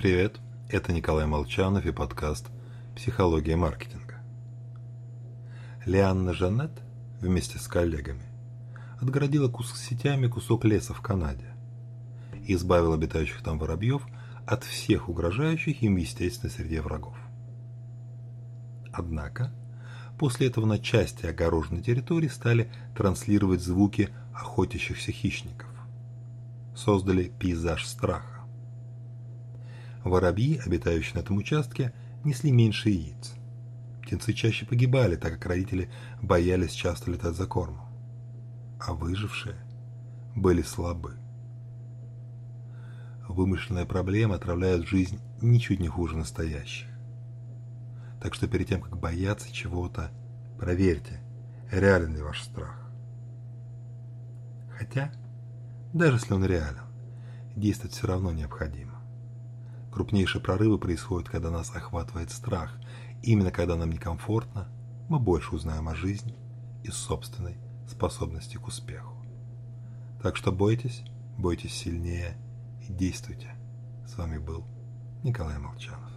Привет, это Николай Молчанов и подкаст «Психология маркетинга». Лианна Жанет вместе с коллегами отгородила кусок сетями кусок леса в Канаде и избавила обитающих там воробьев от всех угрожающих им в естественной среде врагов. Однако, после этого на части огороженной территории стали транслировать звуки охотящихся хищников. Создали пейзаж страха Воробьи, обитающие на этом участке, несли меньше яиц. Птенцы чаще погибали, так как родители боялись часто летать за кормом. А выжившие были слабы. Вымышленная проблема отравляет жизнь ничуть не хуже настоящих. Так что перед тем, как бояться чего-то, проверьте, реален ли ваш страх. Хотя, даже если он реален, действовать все равно необходимо. Крупнейшие прорывы происходят, когда нас охватывает страх. Именно когда нам некомфортно, мы больше узнаем о жизни и собственной способности к успеху. Так что бойтесь, бойтесь сильнее и действуйте. С вами был Николай Молчанов.